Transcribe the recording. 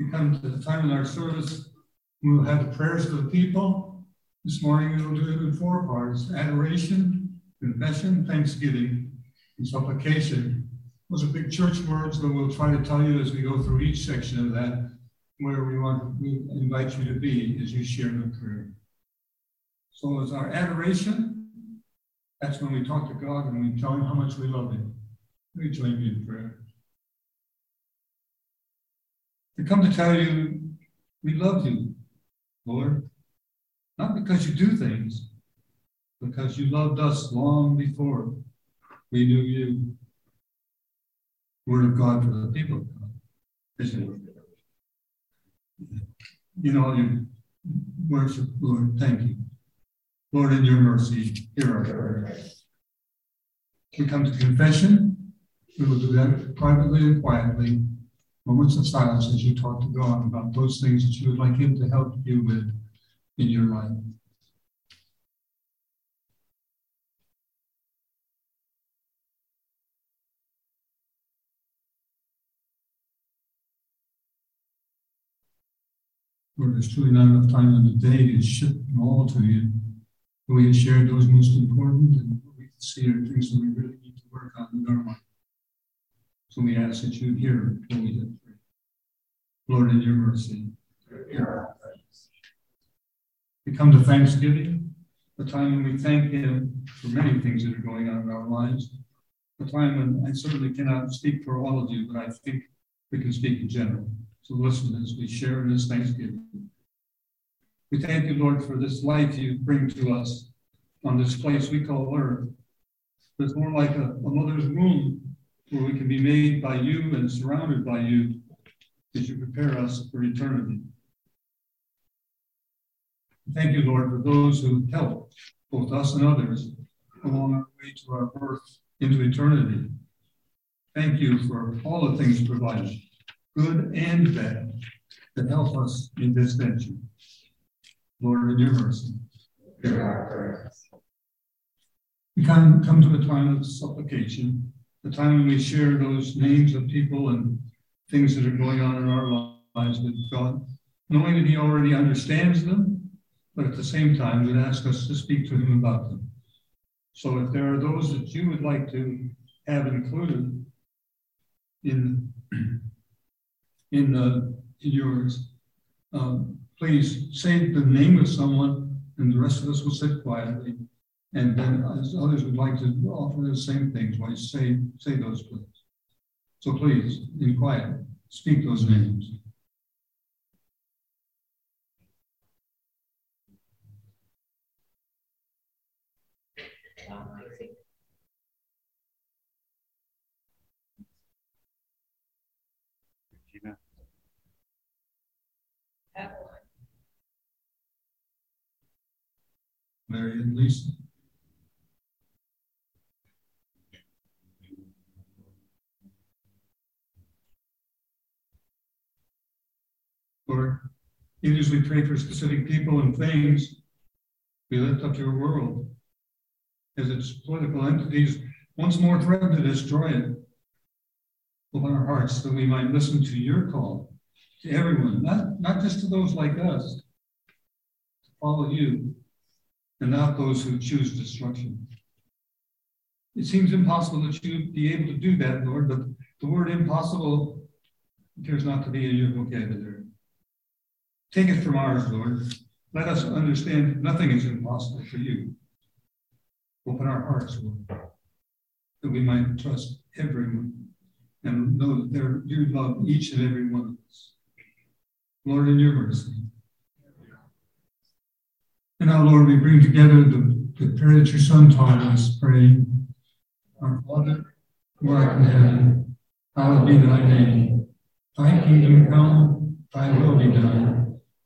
We come to the time in our service, we will have the prayers of the people. This morning we will do it in four parts adoration, confession, thanksgiving, and supplication. Those are big church words, but we'll try to tell you as we go through each section of that where we want we invite you to be as you share the prayer. So as our adoration, that's when we talk to God and we tell him how much we love him. We join me in prayer. Come to tell you we love you, Lord, not because you do things, because you loved us long before we knew you. Word of God for the people. You know, you worship, Lord, thank you. Lord, in your mercy, hear our prayer. We come to confession. We will do that privately and quietly. Moments of silence as you talk to God about those things that you would like Him to help you with in your life. Lord, there's truly not enough time in the day to ship them all to you. But we have shared those most important, and what we can see are things that we really need to work on in our life. So we ask that you hear what we prayed. Lord, in your mercy, We come to Thanksgiving, a time when we thank Him for many things that are going on in our lives. A time when I certainly cannot speak for all of you, but I think we can speak in general. So listen as we share this Thanksgiving. We thank you, Lord, for this life you bring to us on this place we call earth. It's more like a, a mother's womb where we can be made by you and surrounded by you as you prepare us for eternity. Thank you, Lord, for those who help both us and others along our way to our birth into eternity. Thank you for all the things provided, good and bad, that help us in this venture. Lord, in your mercy. Hear our prayers. We come, come to a time of supplication, the time when we share those names of people and things that are going on in our lives with God, knowing that He already understands them, but at the same time, would ask us to speak to Him about them. So if there are those that you would like to have included in in, uh, in yours, um, please say the name of someone, and the rest of us will sit quietly. And then as others would like to offer the same things, why say say those please. So please, in quiet, speak those names. Mary and Lisa. Lord, even as we pray for specific people and things, we lift up your world as its political entities once more threaten to destroy it. Open our hearts that we might listen to your call to everyone, not, not just to those like us, to follow you and not those who choose destruction. It seems impossible that you'd be able to do that, Lord, but the word impossible appears not to be in your vocabulary. Take it from ours, Lord. Let us understand nothing is impossible for you. Open our hearts, Lord, that we might trust everyone and know that you love each and every one of us. Lord, in your mercy, and now, Lord, we bring together the, the prayer that your Son taught us, praying, Our Father, who art in heaven, hallowed be thy name. Thy kingdom come, thy will be done,